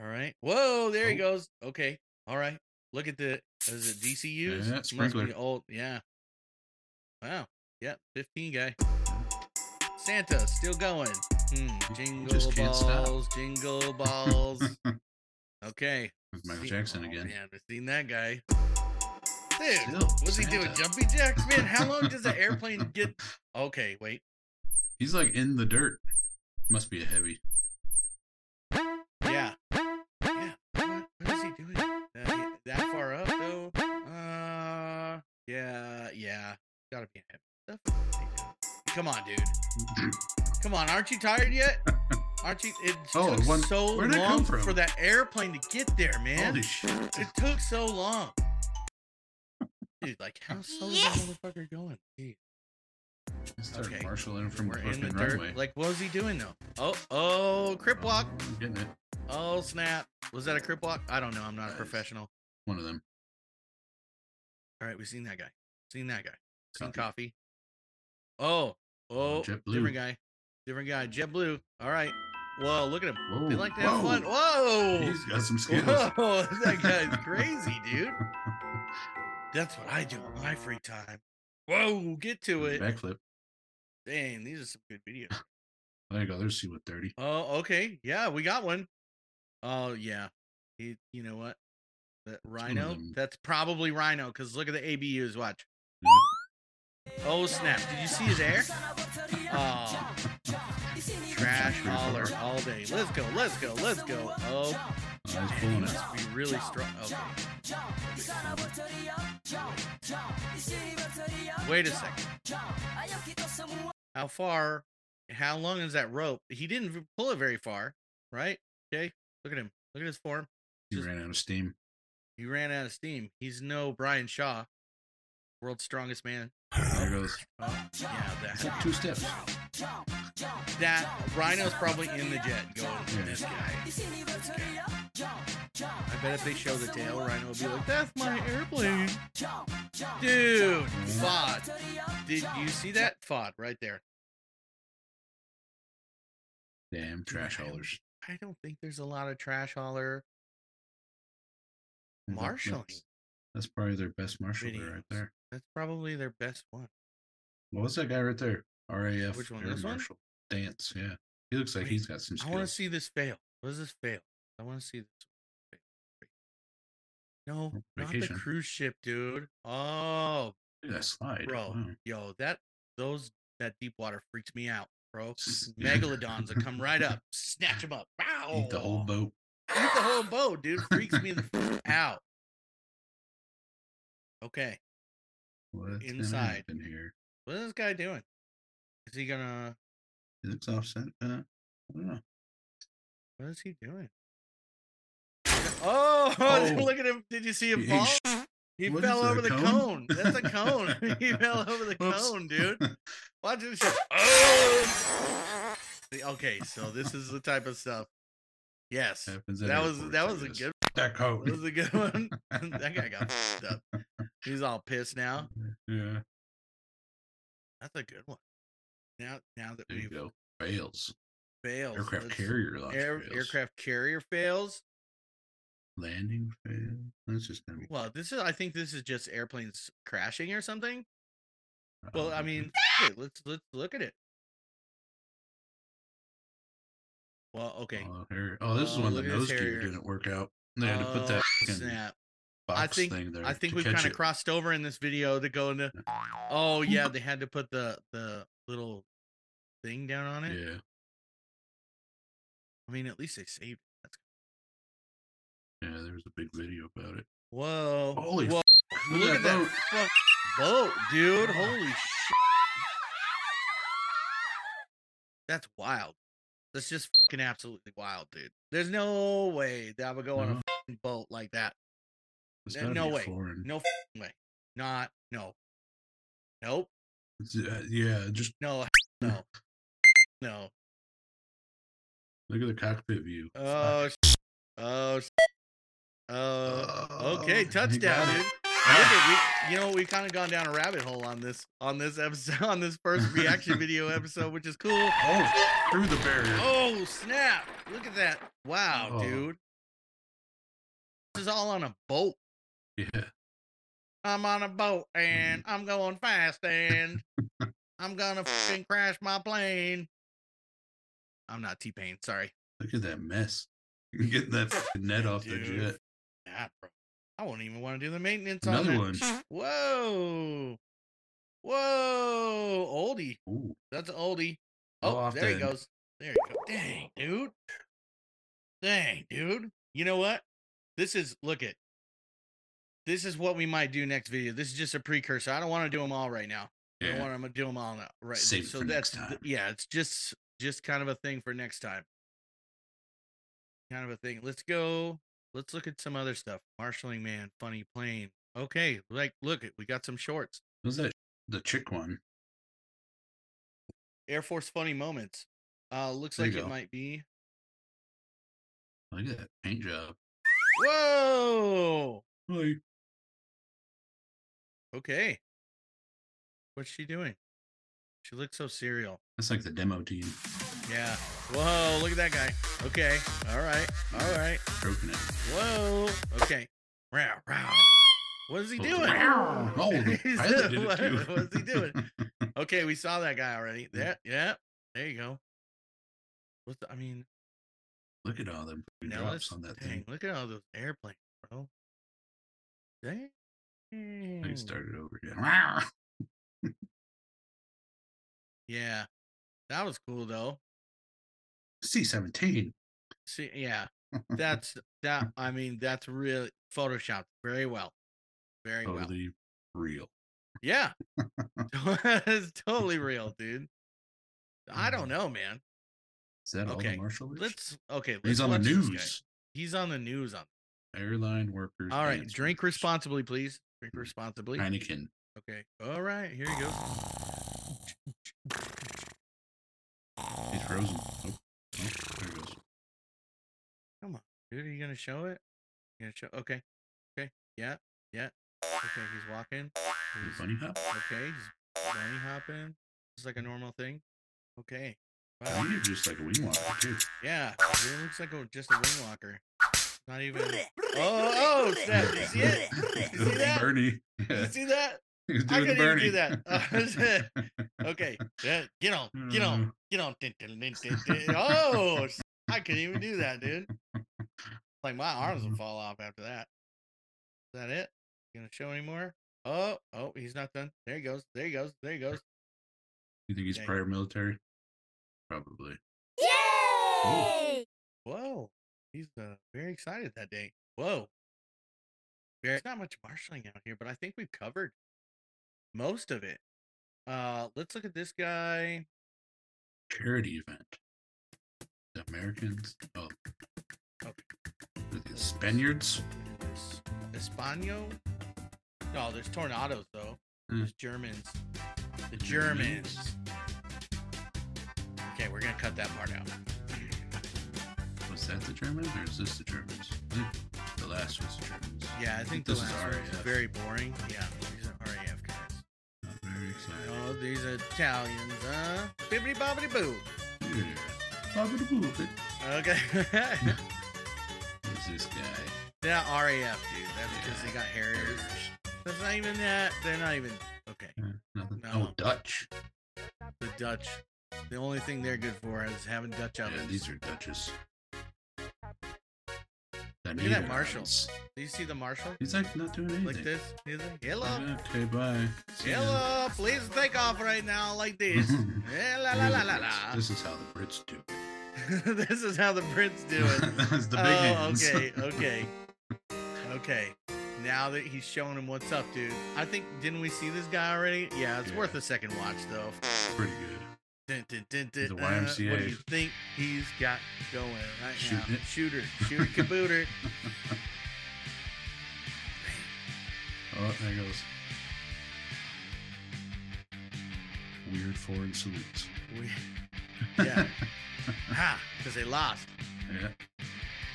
All right. Whoa, there he
Oh.
goes. Okay. All right. Look at the is it DCU?
Yeah, sprinkler.
old. Yeah. Wow. Yep. 15 guy. Santa still going. Hmm. Jingle
just can't stop.
balls, jingle balls. okay.
With Michael
See-
Jackson
oh,
again.
Man, I've seen that guy. Dude,
Still,
what's he doing? Jumping jacks, man. How long does the airplane get? Okay, wait.
He's like in the dirt. Must be a heavy.
Yeah. Yeah. What, what is he doing? That, that far up though? Uh yeah, yeah. Gotta be heavy stuff. What are you doing? Come on, dude. Come on, aren't you tired yet? Aren't you it
Oh,
took
one-
so
where'd it come
long
from?
for that airplane to get there, man.
Holy shit.
It took so long. Dude, like how slow
Yes.
is that motherfucker going? Jeez.
Start
Okay.
marshaling from
We're
the
in the dirt.
runway.
Like what was he doing though? Oh, oh, crip oh, walk.
Oh, I'm getting it.
Oh snap! Was that a crip walk? I don't know. I'm not a professional.
One of them.
All right, we've seen that guy. Seen that guy. Seen
Coffee.
coffee. Oh, oh,
JetBlue.
different guy. Different guy. JetBlue. All right. Whoa, look at him.
Whoa.
They like to have
whoa.
fun. Whoa.
He's got some skills.
Whoa, that guy's crazy, dude. That's what I do in my free time. Whoa, get to it.
Backflip.
Dang, these are some good videos.
There you go. There's C with 30.
Oh, okay. Yeah, we got one. Oh, yeah. He, you know what? That Rhino? That's probably Rhino because look at the ABUs. Watch.
Yeah.
Oh, snap. Did you see his air? Oh, trash hauler all day. Let's go. Let's go. Let's go. Oh,
he's
he
pulling it.
must be really strong. Okay. Wait a second. How far? How long is that rope? He didn't pull it very far, right? Okay. Look at him. Look at his form.
He
Just-
ran out of steam.
He ran out of steam. He's no Brian Shaw, world's strongest man.
There goes.
Oh, yeah, that
like two steps.
that Rhino's probably in the jet going
Yeah.
this guy. This guy. I bet if they show the tail, Rhino will be like, "That's my airplane, dude." Fod, did you see that Fod right there?
Damn trash haulers.
I don't think there's a lot of trash hauler marshalling.
That's, probably their best marshal right there.
That's probably their best one.
What was that guy right there? RAF
Which one,
Air
this one?
Dance, yeah. He looks like
Wait,
he's got some
I want to see this fail. What does this fail? I want to see this. fail. No,
Oh,
not the
vacation.
cruise ship, dude. Oh,
Look that slide.
bro,
Wow.
yo, that those that deep water freaks me out, bro. Megalodons that come right up, snatch them up. Wow.
Eat the whole boat.
Eat the whole boat, dude. Freaks me the f- out. Okay.
What's
Inside.
in here?
What is this guy doing? Is he gonna
He looks offset. Uh, I don't know.
what is he doing? Oh,
Oh.
look at him. Did you see him
He-
fall?
he
He fell over the
cone?
cone. That's a cone. he fell over the
Whoops.
cone, dude. Watch this. Oh! Okay, so this is the type of stuff. Yes. That was that was a good
That coat.
that was a good one. that guy got fucked up. He's all pissed now.
Yeah.
That's a good one. Now now that we've
go. Fails.
failed.
Aircraft
let's-
carrier
air,
fails.
aircraft carrier fails.
landing fail. That's just gonna be.
Well, this is I think this is just airplanes crashing or something. Well, I
um,
mean, let's let's look at it. Well, okay.
Oh, oh, this is
Oh,
when the
look
nose gear didn't work out. They had to put that
Oh, snap.
box
I think
thing there.
I think we kind of crossed over in this video to go into. Oh yeah, they had to put the the little thing down on it.
Yeah.
I mean, at least they saved. it. That's
Yeah, there was a big video about it.
whoa.
Holy
whoa.
f-
Look at that fuck boat, dude. Holy shit. That's wild. That's just fucking absolutely wild, dude. There's no way that I would go on a fucking boat like that. No way.
foreign.
No way. Not no. Nope.
Uh, yeah, just
No. No. No.
look at the cockpit view.
Oh. sh- Oh. sh- Oh. Okay.
Oh,
Touchdown, dude. We. You know we've kind of gone down a rabbit hole on this on this episode on this first reaction video episode, which is cool.
Oh, through the barrier.
Oh snap! Look at that! Wow,
Oh.
dude. This is all on a boat.
Yeah.
I'm on a boat and
Mm-hmm.
I'm going fast and I'm gonna fucking crash my plane. I'm not T Pain, sorry.
Look at that mess. You get that net off the
Dude.
jet.
Nah, bro. I won't even want to do the maintenance on
Another
that.
one.
Whoa. Whoa. Oldie.
Ooh.
That's an oldie.
How
Oh, there he goes. There you go. Dang, dude. Dang, dude. You know what? This is look at. This is what we might do next video. This is just a precursor. I don't want to do them all right now. Yeah. I don't want to do them all now. Right.
Save
so
for next
that's
time.
yeah. It's just just kind of a thing for next time. Kind of a thing. Let's go. Let's look at some other stuff. Marshalling man, funny plane. Okay, like look at we got some shorts.
Was that the chick one?
Air Force funny moments. Uh, looks
There
like it
go.
might be.
Look at that paint job.
Whoa.
Like,
Okay. What's she doing? She looks so serial.
that's like the demo team
Yeah. Whoa, look at that guy. Okay. All right. All right.
stroking it.
Whoa. Okay. Row, row. What is he
Oh,
doing?
Oh, the
He's doing- what- what's he doing? Okay, we saw that guy already. There, yeah. There you go. What's the, I mean,
Look at all them drops on that
dang,
thing.
look at all those airplanes, bro. Dang.
They started over again.
Yeah. That was cool though.
C seventeen.
See, yeah. That's that I mean, that's really photoshopped very well. Very well.
Totally real.
Yeah. it's totally real, dude. I don't know, man.
Is that all
Okay,
the marshal?
Let's okay, let's
He's on the
watch this guy.
news.
He's on the news on
Airline workers.
All right, drink
workers.
responsibly, please. Drink mm-hmm. responsibly.
Heineken.
Okay. All right, here you go.
He's frozen. Oh, oh, there it goes.
Come on, dude, are you gonna show it? You gonna show okay. Okay. Yeah. Yeah. Okay, he's walking. He's,
Bunny hop.
okay, he's bunny hopping. It's like a normal thing. Okay.
I
Wow.
think it's just like a wing walker too.
Yeah. It looks like a, just a wing walker. Not even Oh oh snap. You see it? You see that?
Bernie.
You see that?
He's
I
doing the
couldn't even do that. Okay. Yeah, get on. Get on. Get on. Dun, dun, dun, dun, dun. Oh, I couldn't even do that, dude. Like my arms will fall off after that. Is that it? You gonna show any more? Oh, oh, he's not done. There he goes. There he goes. There he goes.
You think he's
Dang.
prior military? Probably.
Yay!
Whoa. He's uh, very excited that day. Whoa. There's not much marshaling out here, but I think we've covered most of it. Uh, let's look at this guy.
Charity event. The Americans. Oh.
Okay.
Are these Spaniards?
Es- Espano? No, there's tornadoes though.
Hmm.
There's Germans. The Germans. Okay, we're gonna cut that part out.
Was that the Germans or is this the Germans? The last was the Germans.
Yeah, I think the
This is
last
RAF.
very boring. Yeah, Oh, these Italians, huh? Bibbidi bobbidi boo.
Yeah. Bobby the Boop.
Okay.
Who's this guy?
They're not RAF, dude. That's because they got Harriers. That's not even that. They're not even. Okay.
Uh, nothing.
No.
Oh, Dutch.
The Dutch. The only thing they're good for is having Dutch ovens.
Yeah, these are Dutches.
Look at that. Marshall. Do you see the Marshal?
He's like not doing anything.
Like this? He's like, hello.
Okay, bye. See ya.
Hello. Please take off right now like this. yeah, la la la la la.
This is how the Brits do it.
this is how the Brits do it.
That's the big
oh,
hands.
okay, okay, okay. Now that he's showing him what's up, dude. I think didn't we see this guy already? Yeah, it's
Yeah.
worth a second watch though.
Pretty good.
Dun, dun, dun,
The
uh, what do you think he's got going right
Shooting
now?
it.
Shooter, shooter, kabooter.
Oh, there goes. Weird foreign salutes.
We, yeah, ha, because they lost.
yeah.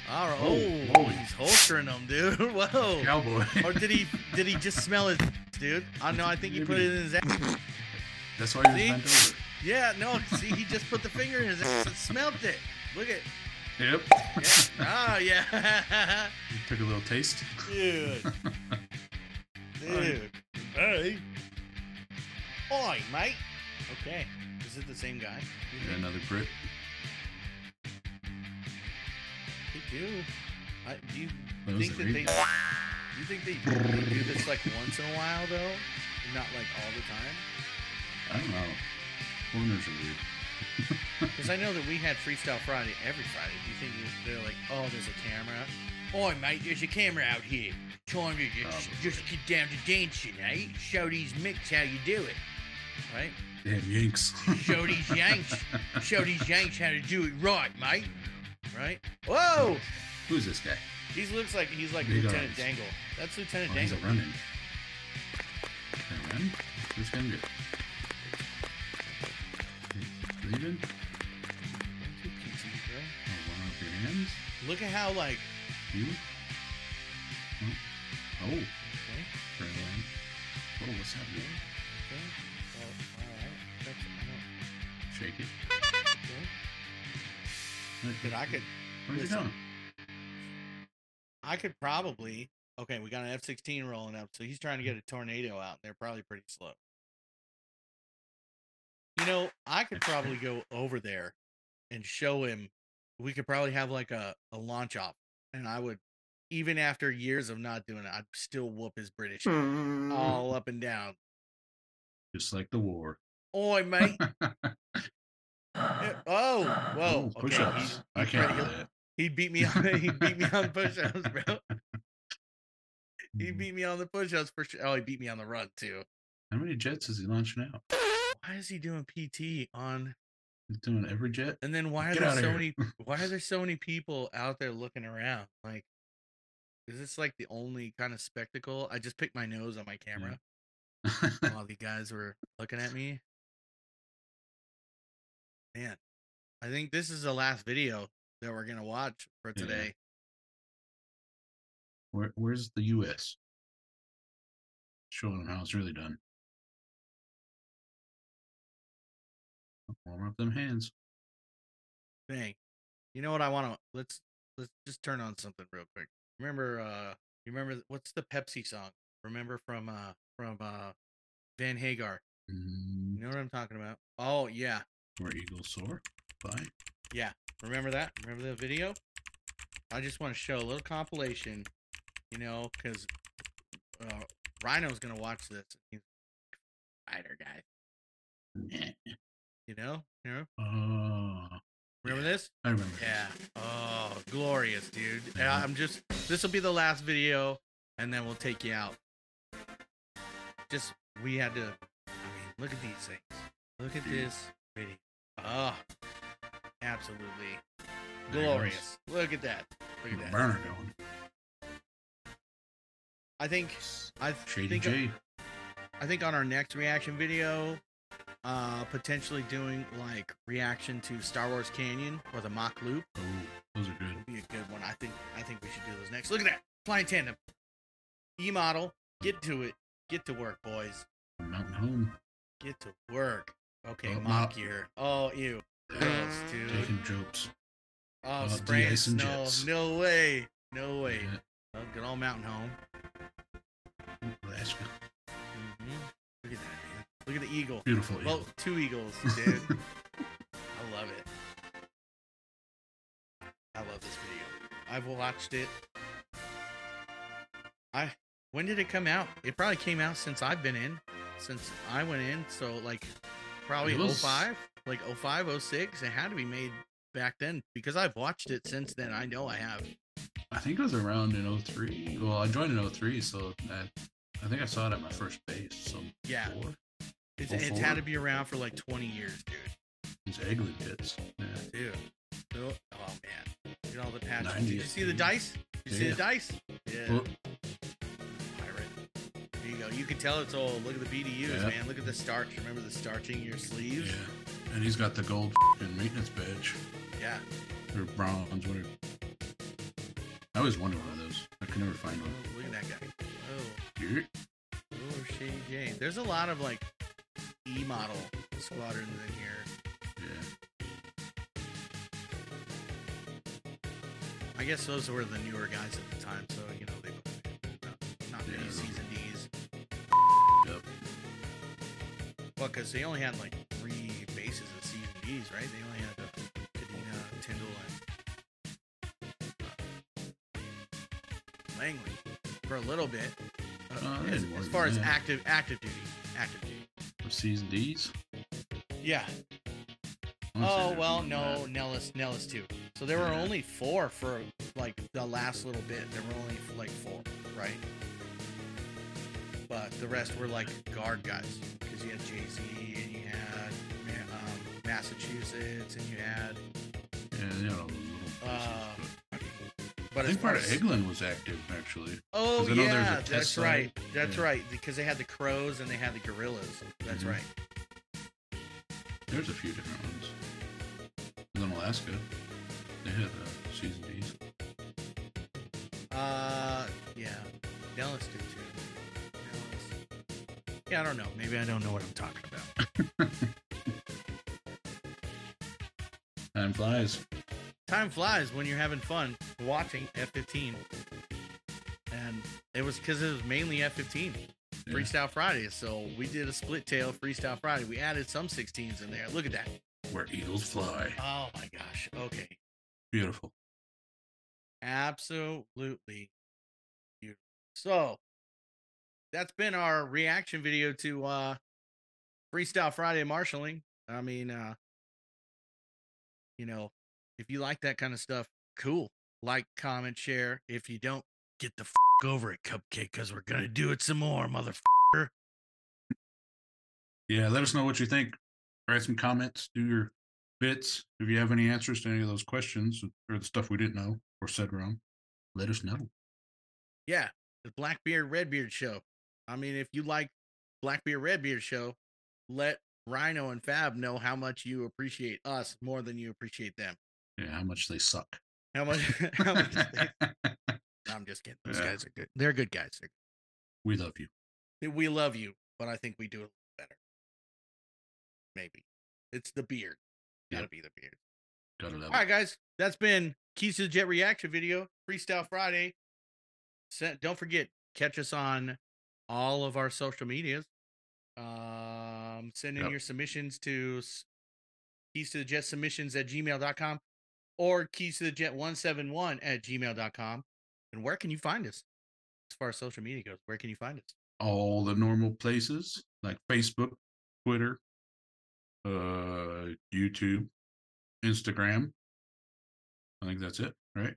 All right.
Whoa,
Oh,
whoa.
he's holstering them, dude. Whoa.
Cowboy.
Or did he? Did he just smell it, dude? I know. I think he put it in his ass.
That's why he's bent over.
Yeah, no. See, he just put the finger in his ass and smelled it. Look at.
Yep.
Yeah. Oh yeah.
He took a little taste.
Dude. Dude. Hey. Oi, mate. Okay. Is it the same guy? You
Yeah,
think?
another Brit.
They do. I, do you
That was
think that they? Do you think they, they do this like once in a while though, not like all the time?
I don't know. Foreigners are weird.
Because I know that we had Freestyle Friday every Friday. Do you think they're like, oh, there's a camera? Oi, mate, there's a camera out here. Time to just,
Probably.
just get down to dancing, eh? Show these micks how you do it. Right?
Damn Yanks.
Show these Yanks. Show these Yanks how to do it right, mate. Right? Whoa!
Who's this guy?
He looks like he's like
Big
Lieutenant
arms.
Dangle. That's Lieutenant
Oh, he's a
Dangle.
running. Can I run? Who's gonna do? Leaving.
Two pieces, bro.
Oh, one off your hands.
Look at how like
You. Oh. Oh.
okay,
Caroline. Oh, what's happening?
okay. Oh, all right. That's I
Shake it.
don't, okay. Dude, I could
Where's
listen.
it going?
I could probably okay, we got an F sixteen rolling up, so he's trying to get a tornado out, they're probably pretty slow. You know, I could probably go over there and show him we could probably have like a, a launch off and I would even after years of not doing it, I'd still whoop his British all up and down.
Just like the war.
Oi, mate. Oh, whoa.
Oh,
okay.
push-ups.
he-
I can't do that.
He beat me on he beat me on push-ups, bro. He
Mm.
beat me on the push-ups for sure. Oh, he beat me on the run too.
How many jets is he launching out?
Why is he doing PT on?
He's doing every jet.
And then why are
Get
there so many? Why are there so many people out there looking around? Like, is this like the only kind of spectacle? I just picked my nose on my camera while the guys were looking at me. Man, I think this is the last video that we're gonna watch for
Yeah.
today.
Where, where's the U.S. Showing them how it's really done. Warm up them hands.
Dang. You know what I want to let's let's just turn on something real quick. Remember uh you remember what's the Pepsi song? Remember from uh from uh Van Hagar.
Mm,
You know what I'm talking about? Oh yeah.
where eagles soar. Bye. Yeah.
Remember that? Remember the video? I just want to show a little compilation, you know, cuz uh Rhino's going to watch this. He's a fighter guy. You know, you know.
Oh,
Remember
Yeah.
this?
I remember. this.
Yeah. Oh, glorious, dude.
Mhm.
I'm just. This will be the last video, and then we'll take you out. Just we had to. I mean, look at these things. Look at this video. Oh, absolutely glorious. Look at that. Look at that.
burner going.
I think. I think. I think on our next reaction video, uh, potentially doing like reaction to Star Wars Canyon or the Mach Loop
Oh, those are good.
be a good one. I think. I think we should do those next. Look at that flying tandem. E model. Get to it. Get to work, boys.
Mountain Home.
Get to work. Okay,
Oh,
mock gear. Oh, ew. Gross, dude.
Taking jokes.
Oh,
uh, de-icing
snow.
jets.
No way. No way.
Yeah,
Oh, good old mountain home.
Alaska.
hmm Look at that. Look at the eagle.
Beautiful. eagle.
Well, two eagles, dude. I love it. I love this video. I've watched it. I when did it come out? It probably came out since I've been in, since I went in. So like probably
It was-
05, like 05, 06. It had to be made back then because I've watched it since then. I know I have.
I think it was around in 03. Well, I joined in 03, so I, I think I saw it at my first base. So
Yeah.
four.
It's,
Oh,
it's had to be around for like 20 years, dude.
These Eglin bits. Yeah.
Dude. Oh, oh, man. Look at all the patches.
90
Did you see the dice? Did you see the dice? Yeah.
Oh,
pirate. There you go. You can tell it's old. Look at the BDUs,
Yeah.
man. Look at the starch. Remember the starching your sleeves?
yeah. And he's got the gold fing maintenance badge.
Yeah.
Or bronze, whatever. I always wanted one of those. I could never find
Oh,
one.
look at that guy. Oh,
Here.
oh, Shady J. There's a lot of like Model squadrons in here.
Yeah.
I guess those were the newer guys at the time, so you know they not, not many
Yeah.
C's and D's.
Yep.
Well, because they only had like three bases of and D's, right? They only had the Kadena, Tyndall, and uh, Langley for a little bit. Uh, as, as far as active active duty, active duty.
The C's and D's.
Yeah. Oh well, no,
that.
Nellis, Nellis too. So there were
Yeah.
only four for like the last little bit. There were only like four, right? But the rest were like guard guys because you had Jay Z and you had um, Massachusetts and you had.
Yeah, you know,
Uh, But
I think part of
as
Eglin was active actually.
Oh
I know there's a
yeah, that's right, that's
Yeah.
right because they had the crows and they had the gorillas. That's
Mhm.
right.
There's a few different ones. And then Alaska, they had uh, season and D's.
Uh, yeah, Dallas did too. Dallas. Yeah, I don't know. Maybe I don't know what I'm talking about.
Time flies.
Time flies when you're having fun watching F15, and it was because it was mainly F15
Yeah.
Freestyle Friday. So we did a split tail Freestyle Friday. We added some 16s in there. Look at that.
Where eagles fly.
Oh my gosh. Okay.
Beautiful.
Absolutely beautiful. So that's been our reaction video to uh Freestyle Friday marshaling. I mean, uh you know, if you like that kind of stuff, cool. Like, comment, share. If you don't, get the f- over it, cupcake, because we're gonna do it some more, motherfucker.
Yeah, let us know what you think. Write some comments. Do your bits. If you have any answers to any of those questions or the stuff we didn't know or said wrong, let us know.
Yeah, the Blackbeard Redbeard show. I mean, if you like Blackbeard Redbeard show, let Rhino and Fab know how much you appreciate us more than you appreciate them.
Yeah, how much they suck.
How much? how much I'm just kidding. Those
Yeah.
guys are good. They're good guys. They're-
we love you.
we love you, but I think we do it better. Maybe it's the beard. Got to be the beard.
Gotta love
All right, guys. That's been Keys to the Jet reaction video, Freestyle Friday. Don't forget, catch us on all of our social medias. Um, send in
Yep.
your submissions to keys to the jet submissions at gmail.com or keys to the jet 171 at gmail.com. And where can you find us as far as social media goes? Where can you find us?
all the normal places like Facebook, Twitter, uh, YouTube, Instagram. I think that's it, right?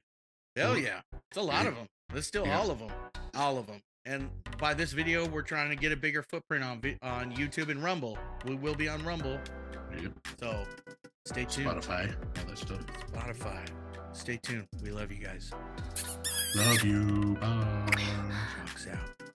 Hell yeah. It's a lot of them. There's still
Yeah.
all of them. All of them. And by this video, we're trying to get a bigger footprint on on YouTube and Rumble. We will be on Rumble.
Yep.
So Stay tuned.
Spotify, other stuff.
Spotify. Stay tuned. We love you guys.
Love you. Bye. Trucks out.